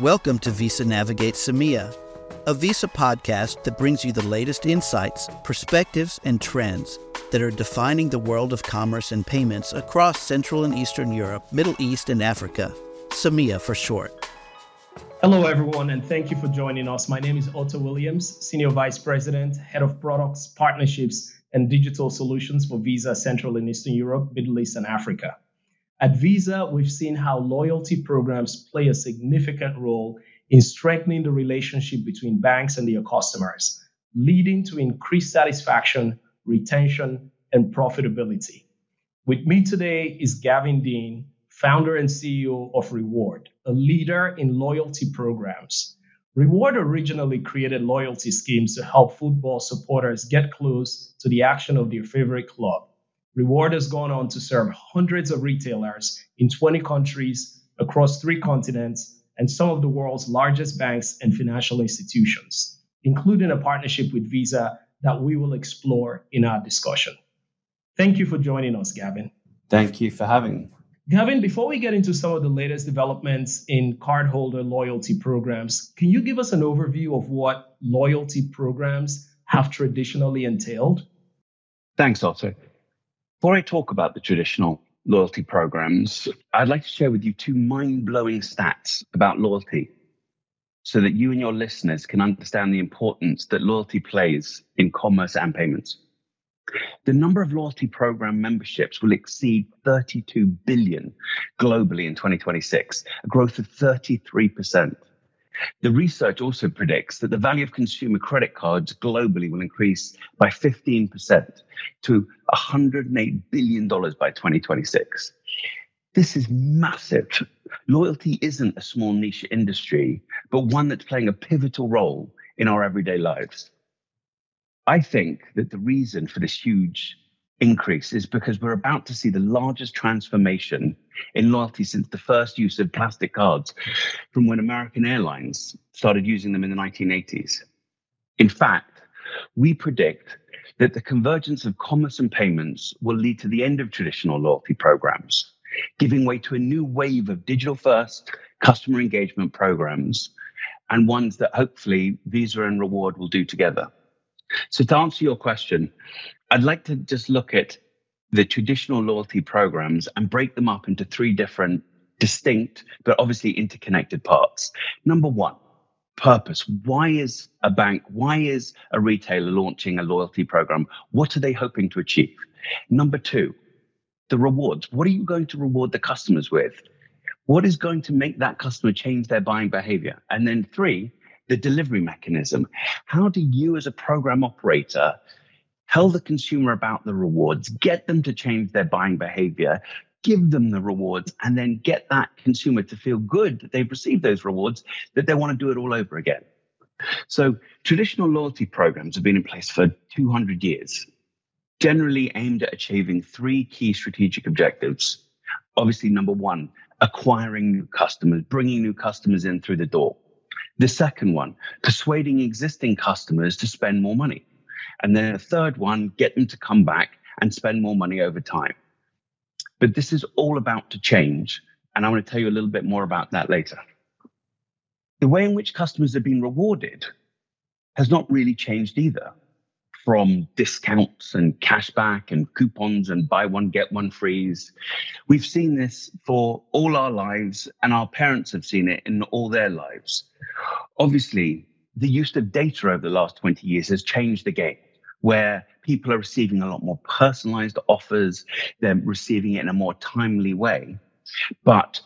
Welcome to Visa Navigate CEMEA, a Visa podcast that brings you the latest insights, perspectives, and trends that are defining the world of commerce and payments across Central and Eastern Europe, Middle East, and Africa, CEMEA for short. Hello, everyone, and thank you for joining us. My name is Otto Williams, Senior Vice President, Head of Products, Partnerships, and Digital Solutions for Visa Central and Eastern Europe, Middle East, and Africa. At Visa, we've seen how loyalty programs play a significant role in strengthening the relationship between banks and their customers, leading to increased satisfaction, retention, and profitability. With me today is Gavin Dein, founder and CEO of Reward, a leader in loyalty programs. Reward originally created loyalty schemes to help football supporters get close to the action of their favorite club Reward has gone on to serve hundreds of retailers in 20 countries across three continents and some of the world's largest banks and financial institutions, including a partnership with Visa that we will explore in our discussion. Thank you for joining us, Gavin. Thank you for having me. Gavin, before we get into some of the latest developments in cardholder loyalty programs, can you give us an overview of what loyalty programs have traditionally entailed? Thanks, Otto. Before I talk about the traditional loyalty programs, I'd like to share with you two mind blowing stats about loyalty so that you and your listeners can understand the importance that loyalty plays in commerce and payments. The number of loyalty program memberships will exceed 32 billion globally in 2026, a growth of 33%. The research also predicts that the value of consumer credit cards globally will increase by 15% to $108 billion by 2026. This is massive. Loyalty isn't a small niche industry, but one that's playing a pivotal role in our everyday lives. I think that the reason for this huge increase is because we're about to see the largest transformation in loyalty since the first use of plastic cards from when American Airlines started using them in the 1980s. In fact, we predict that the convergence of commerce and payments will lead to the end of traditional loyalty programs, giving way to a new wave of digital first customer engagement programs and ones that hopefully Visa and Reward will do together. So, to answer your question, I'd like to just look at the traditional loyalty programs and break them up into three different distinct but obviously interconnected parts. Number one, purpose. Why is a bank, why is a retailer launching a loyalty program? What are they hoping to achieve? Number two, the rewards. What are you going to reward the customers with? What is going to make that customer change their buying behavior? And then three, the delivery mechanism. How do you, as a program operator, tell the consumer about the rewards, get them to change their buying behavior, give them the rewards, and then get that consumer to feel good that they've received those rewards, that they want to do it all over again? So, traditional loyalty programs have been in place for 200 years, generally aimed at achieving three key strategic objectives. Obviously, number one, acquiring new customers, bringing new customers in through the door. The second one, persuading existing customers to spend more money. And then the third one, get them to come back and spend more money over time. But this is all about to change. And I want to tell you a little bit more about that later. The way in which customers have been rewarded has not really changed either from discounts and cashback and coupons and buy one, get one frees. We've seen this for all our lives, and our parents have seen it in all their lives. Obviously, the use of data over the last 20 years has changed the game where people are receiving a lot more personalized offers, they're receiving it in a more timely way. But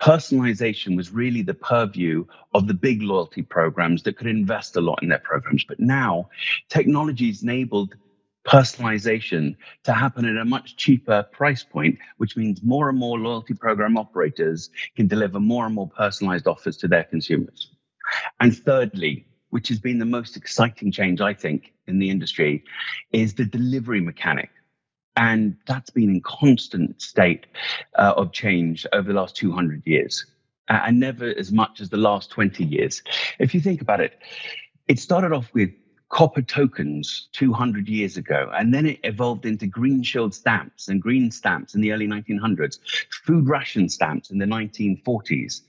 personalization was really the purview of the big loyalty programs that could invest a lot in their programs. But now technology has enabled personalization to happen at a much cheaper price point, which means more and more loyalty program operators can deliver more and more personalized offers to their consumers. And thirdly, which has been the most exciting change, I think, in the industry, is the delivery mechanic. And that's been in constant state uh, of change over the last 200 years, uh, and never as much as the last 20 years. If you think about it, it started off with copper tokens 200 years ago, and then it evolved into green shield stamps and green stamps in the early 1900s, food ration stamps in the 1940s,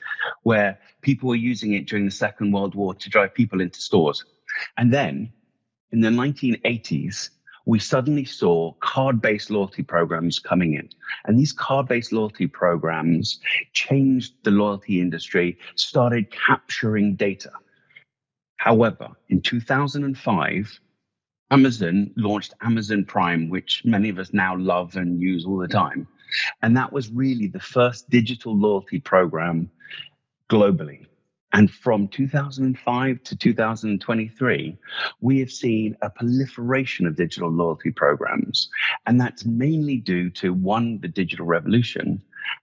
where people were using it during the Second World War to drive people into stores. And then in the 1980s, we suddenly saw card based loyalty programs coming in. And these card based loyalty programs changed the loyalty industry, started capturing data. However, in 2005, Amazon launched Amazon Prime, which many of us now love and use all the time. And that was really the first digital loyalty program globally. And from 2005 to 2023, we have seen a proliferation of digital loyalty programs. And that's mainly due to one, the digital revolution,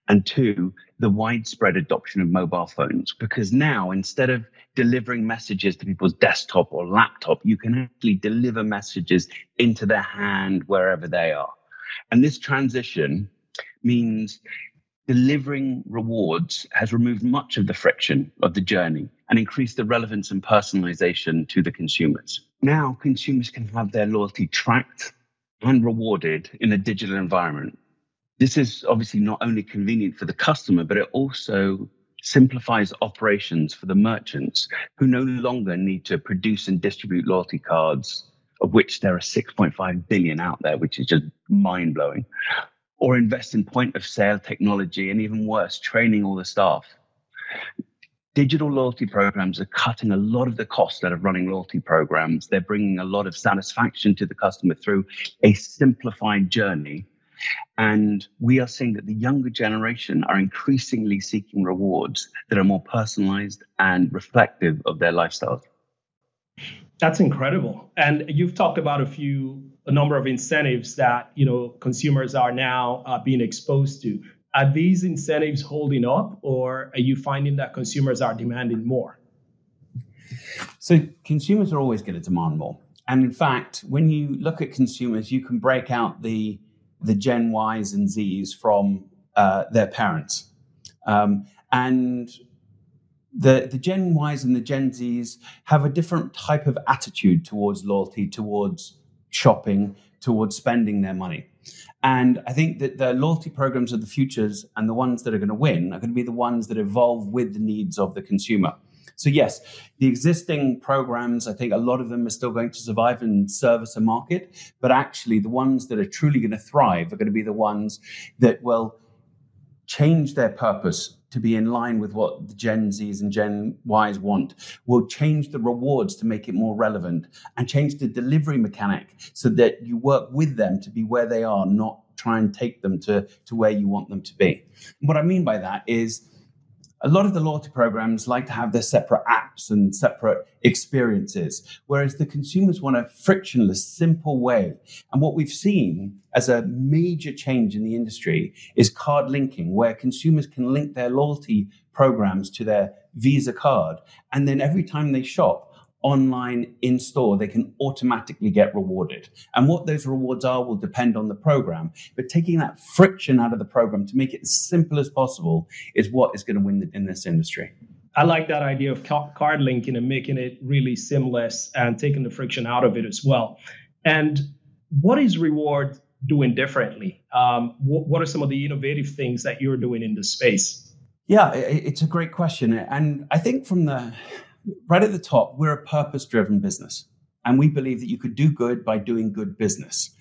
and two, the widespread adoption of mobile phones. Because now, instead of delivering messages to people's desktop or laptop, you can actually deliver messages into their hand wherever they are. And this transition means delivering rewards has removed much of the friction of the journey and increased the relevance and personalization to the consumers. Now, consumers can have their loyalty tracked and rewarded in a digital environment. This is obviously not only convenient for the customer, but it also simplifies operations for the merchants who no longer need to produce and distribute loyalty cards, of which there are 6.5 billion out there, which is just mind blowing or invest in point of sale technology and even worse, training all the staff. Digital loyalty programs are cutting a lot of the cost out of running loyalty programs. They're bringing a lot of satisfaction to the customer through a simplified journey. And we are seeing that the younger generation are increasingly seeking rewards that are more personalized and reflective of their lifestyles. That's incredible. And you've talked about a few a number of incentives that you know consumers are now uh, being exposed to. Are these incentives holding up, or are you finding that consumers are demanding more? So consumers are always going to demand more, and in fact, when you look at consumers, you can break out the the Gen Ys and Zs from uh, their parents, um, and the, the Gen Ys and the Gen Zs have a different type of attitude towards loyalty, towards shopping, towards spending their money. And I think that the loyalty programs of the futures and the ones that are going to win are going to be the ones that evolve with the needs of the consumer. So, yes, the existing programs, I think a lot of them are still going to survive and service a market, but actually, the ones that are truly going to thrive are going to be the ones that will change their purpose to be in line with what the Gen Zs and Gen Ys want. We'll change the rewards to make it more relevant and change the delivery mechanic so that you work with them to be where they are, not try and take them to, to where you want them to be. And what I mean by that is a lot of the loyalty programs like to have their separate apps and separate experiences, whereas the consumers want a frictionless, simple way. And what we've seen as a major change in the industry is card linking, where consumers can link their loyalty programs to their Visa card. And then every time they shop, online in store, they can automatically get rewarded. And what those rewards are will depend on the program. But taking that friction out of the program to make it as simple as possible is what is going to win in this industry. I like that idea of card linking and making it really seamless and taking the friction out of it as well. And what is reward doing differently? Um, what, what are some of the innovative things that you're doing in this space? Yeah, it's a great question. And I think from the right at the top, we're a purpose driven business. And we believe that you could do good by doing good business.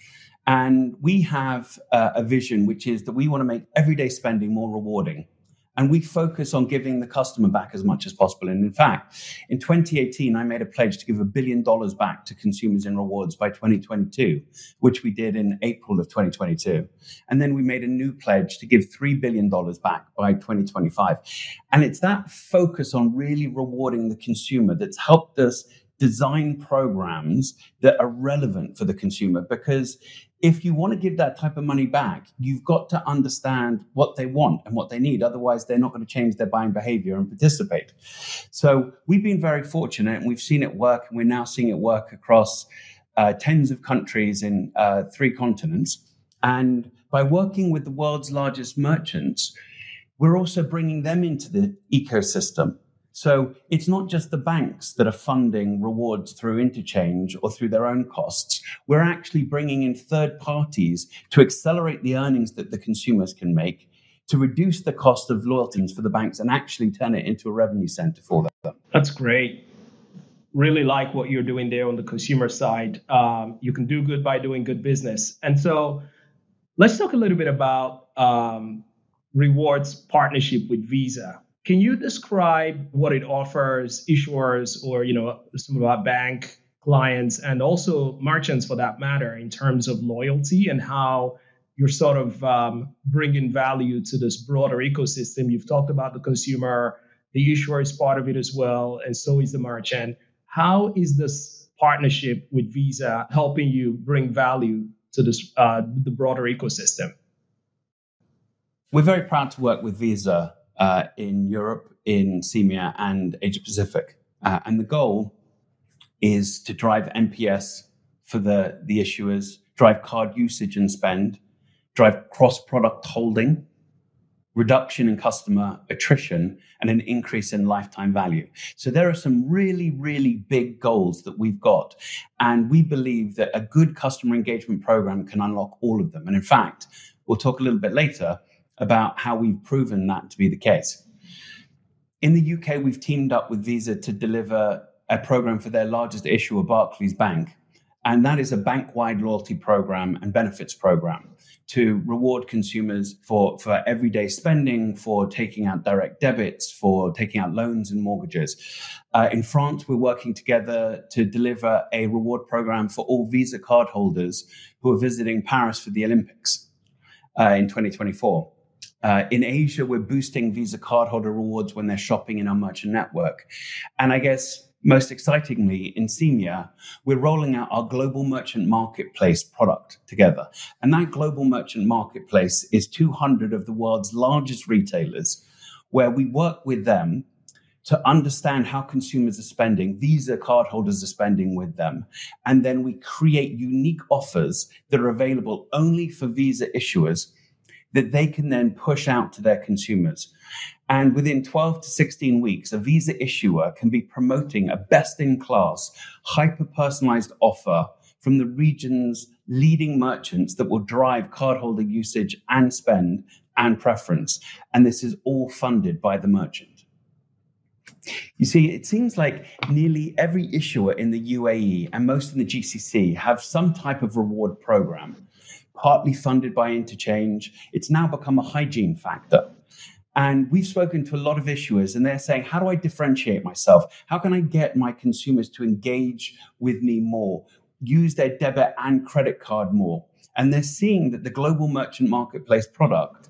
And we have uh, a vision, which is that we want to make everyday spending more rewarding. And we focus on giving the customer back as much as possible. And in fact, in 2018, I made a pledge to give a billion dollars back to consumers in rewards by 2022, which we did in April of 2022. And then we made a new pledge to give $3 billion back by 2025. And it's that focus on really rewarding the consumer that's helped us design programs that are relevant for the consumer because if you want to give that type of money back, you've got to understand what they want and what they need. Otherwise, they're not going to change their buying behavior and participate. So we've been very fortunate and we've seen it work, and we're now seeing it work across uh, tens of countries in uh, three continents. And by working with the world's largest merchants, we're also bringing them into the ecosystem So it's not just the banks that are funding rewards through interchange or through their own costs. We're actually bringing in third parties to accelerate the earnings that the consumers can make, to reduce the cost of loyalties for the banks and actually turn it into a revenue center for them. That's great. Really like what you're doing there on the consumer side. Um, you can do good by doing good business. And so let's talk a little bit about um, rewards partnership with Visa. Can you describe what it offers issuers or you know some of our bank clients and also merchants for that matter in terms of loyalty and how you're sort of um, bringing value to this broader ecosystem. You've talked about the consumer, the issuer is part of it as well, and so is the merchant. How is this partnership with Visa helping you bring value to this uh, the broader ecosystem? We're very proud to work with Visa uh, in Europe, in CEMEA, and Asia Pacific. Uh, and the goal is to drive NPS for the, the issuers, drive card usage and spend, drive cross product holding, reduction in customer attrition, and an increase in lifetime value. So there are some really, really big goals that we've got. And we believe that a good customer engagement program can unlock all of them. And in fact, we'll talk a little bit later about how we've proven that to be the case. In the UK, we've teamed up with Visa to deliver a program for their largest issuer, Barclays Bank. And that is a bank wide loyalty program and benefits program to reward consumers for, for everyday spending, for taking out direct debits, for taking out loans and mortgages. Uh, in France, we're working together to deliver a reward program for all Visa cardholders who are visiting Paris for the Olympics uh, in 2024. Uh, in Asia, we're boosting Visa cardholder rewards when they're shopping in our merchant network. And I guess most excitingly, in CEMEA, we're rolling out our global merchant marketplace product together. And that global merchant marketplace is 200 of the world's largest retailers, where we work with them to understand how consumers are spending, Visa cardholders are spending with them. And then we create unique offers that are available only for Visa issuers that they can then push out to their consumers. And within 12 to 16 weeks, a Visa issuer can be promoting a best in class, hyper personalized offer from the region's leading merchants that will drive cardholder usage and spend and preference. And this is all funded by the merchant. You see, it seems like nearly every issuer in the UAE and most in the GCC have some type of reward program partly funded by interchange. It's now become a hygiene factor. And we've spoken to a lot of issuers, and they're saying, How do I differentiate myself? How can I get my consumers to engage with me more, use their debit and credit card more? And they're seeing that the global merchant marketplace product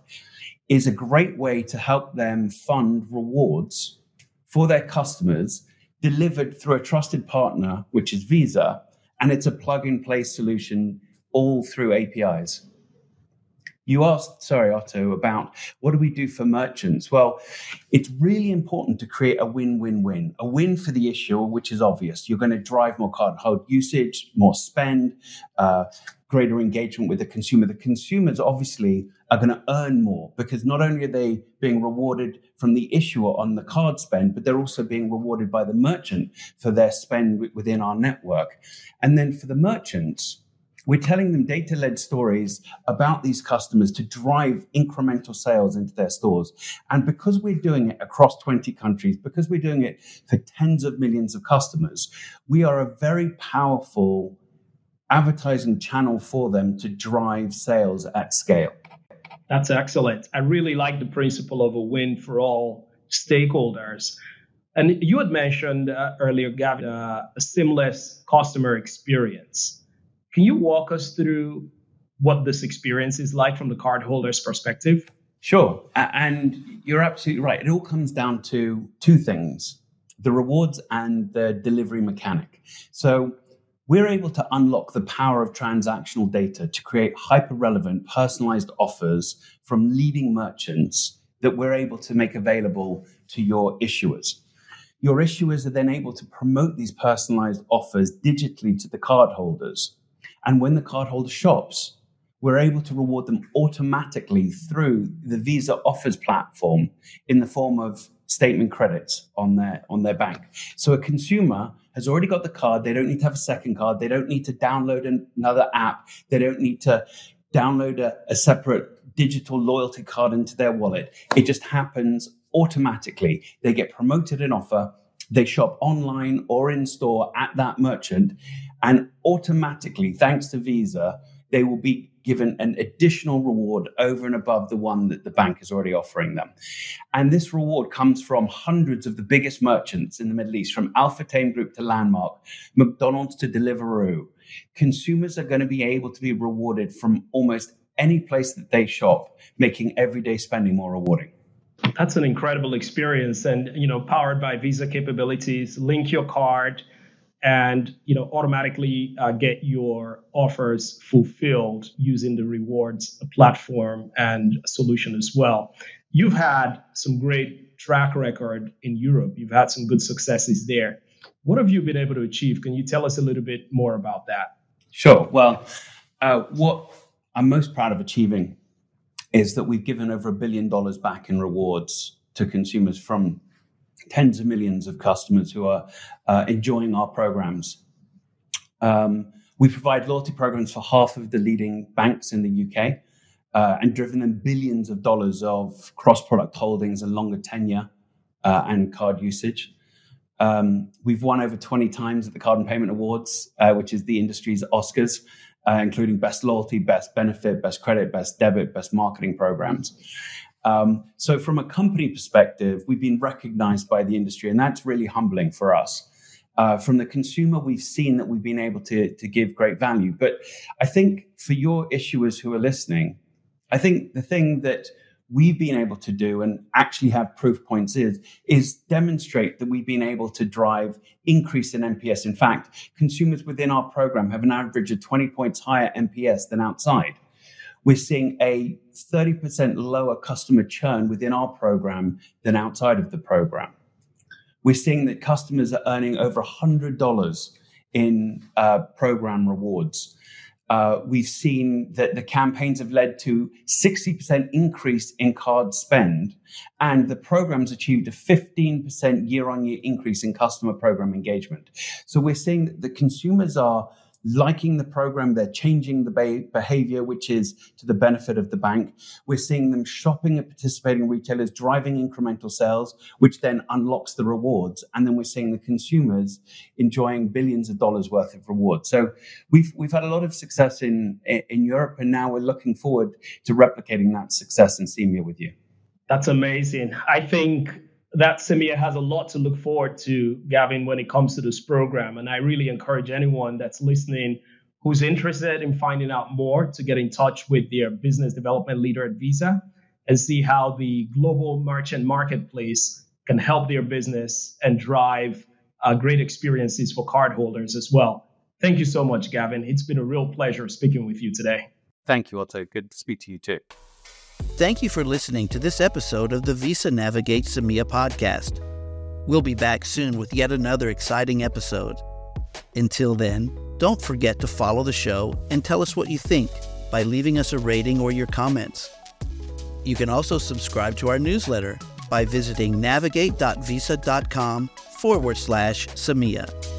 is a great way to help them fund rewards for their customers delivered through a trusted partner, which is Visa. And it's a plug and play solution all through APIs. You asked, sorry, Otto, about what do we do for merchants? Well, it's really important to create a win win win. A win for the issuer, which is obvious. You're going to drive more card hold usage, more spend, uh, greater engagement with the consumer. The consumers obviously are going to earn more because not only are they being rewarded from the issuer on the card spend, but they're also being rewarded by the merchant for their spend within our network. And then for the merchants, we're telling them data led stories about these customers to drive incremental sales into their stores. And because we're doing it across 20 countries, because we're doing it for tens of millions of customers, we are a very powerful advertising channel for them to drive sales at scale. That's excellent. I really like the principle of a win for all stakeholders. And you had mentioned uh, earlier, Gavin, uh, a seamless customer experience. Can you walk us through what this experience is like from the cardholder's perspective? Sure. And you're absolutely right. It all comes down to two things the rewards and the delivery mechanic. So we're able to unlock the power of transactional data to create hyper relevant, personalized offers from leading merchants that we're able to make available to your issuers. Your issuers are then able to promote these personalized offers digitally to the cardholders and when the cardholder shops, we're able to reward them automatically through the Visa offers platform in the form of statement credits on their on their bank. So a consumer has already got the card. They don't need to have a second card. They don't need to download another app. They don't need to download a, a separate digital loyalty card into their wallet. It just happens automatically. They get promoted an offer. They shop online or in store at that merchant, and automatically, thanks to Visa, they will be given an additional reward over and above the one that the bank is already offering them. And this reward comes from hundreds of the biggest merchants in the Middle East, from Al Futtaim Group to Landmark, McDonald's to Deliveroo. Consumers are going to be able to be rewarded from almost any place that they shop, making everyday spending more rewarding. That's an incredible experience and you know powered by Visa capabilities, link your card and you know automatically uh, get your offers fulfilled using the rewards platform and solution as well. You've had some great track record in europe. You've had some good successes there. What have you been able to achieve? Can you tell us a little bit more about that? Sure. Well uh, what i'm most proud of achieving is that we've given over a billion dollars back in rewards to consumers from tens of millions of customers who are uh, enjoying our programs. Um, we provide loyalty programs for half of the leading banks in the UK uh, and driven them billions of dollars of cross product holdings and longer tenure uh, and card usage. Um, we've won over 20 times at the Card and Payment Awards, uh, which is the industry's Oscars, uh, including Best Loyalty, Best Benefit, Best Credit, Best Debit, Best Marketing Programs. Um, so, from a company perspective, we've been recognized by the industry, and that's really humbling for us. Uh, from the consumer, we've seen that we've been able to, to give great value. But I think for your issuers who are listening, I think the thing that we've been able to do and actually have proof points is, is demonstrate that we've been able to drive increase in NPS. In fact, consumers within our program have an average of 20 points higher NPS than outside we're seeing a 30% lower customer churn within our program than outside of the program. We're seeing that customers are earning over $100 in uh, program rewards. Uh, we've seen that the campaigns have led to 60% increase in card spend, and the programs achieved a 15% year on year increase in customer program engagement. So we're seeing that the consumers are liking the program. They're changing the behavior, which is to the benefit of the bank. We're seeing them shopping at participating retailers, driving incremental sales, which then unlocks the rewards. And then we're seeing the consumers enjoying billions of dollars worth of rewards. So we've, we've had a lot of success in, in Europe, and now we're looking forward to replicating that success in CEMEA with you. That's amazing. I think that CEMEA has a lot to look forward to, Gavin, when it comes to this program. And I really encourage anyone that's listening who's interested in finding out more to get in touch with their business development leader at Visa and see how the global merchant marketplace can help their business and drive uh, great experiences for cardholders as well. Thank you so much, Gavin. It's been a real pleasure speaking with you today. Thank you, Otto. Good to speak to you too. Thank you for listening to this episode of the Visa Navigate CEMEA podcast. We'll be back soon with yet another exciting episode. Until then, don't forget to follow the show and tell us what you think by leaving us a rating or your comments. You can also subscribe to our newsletter by visiting navigate.visa.com forward slash CEMEA.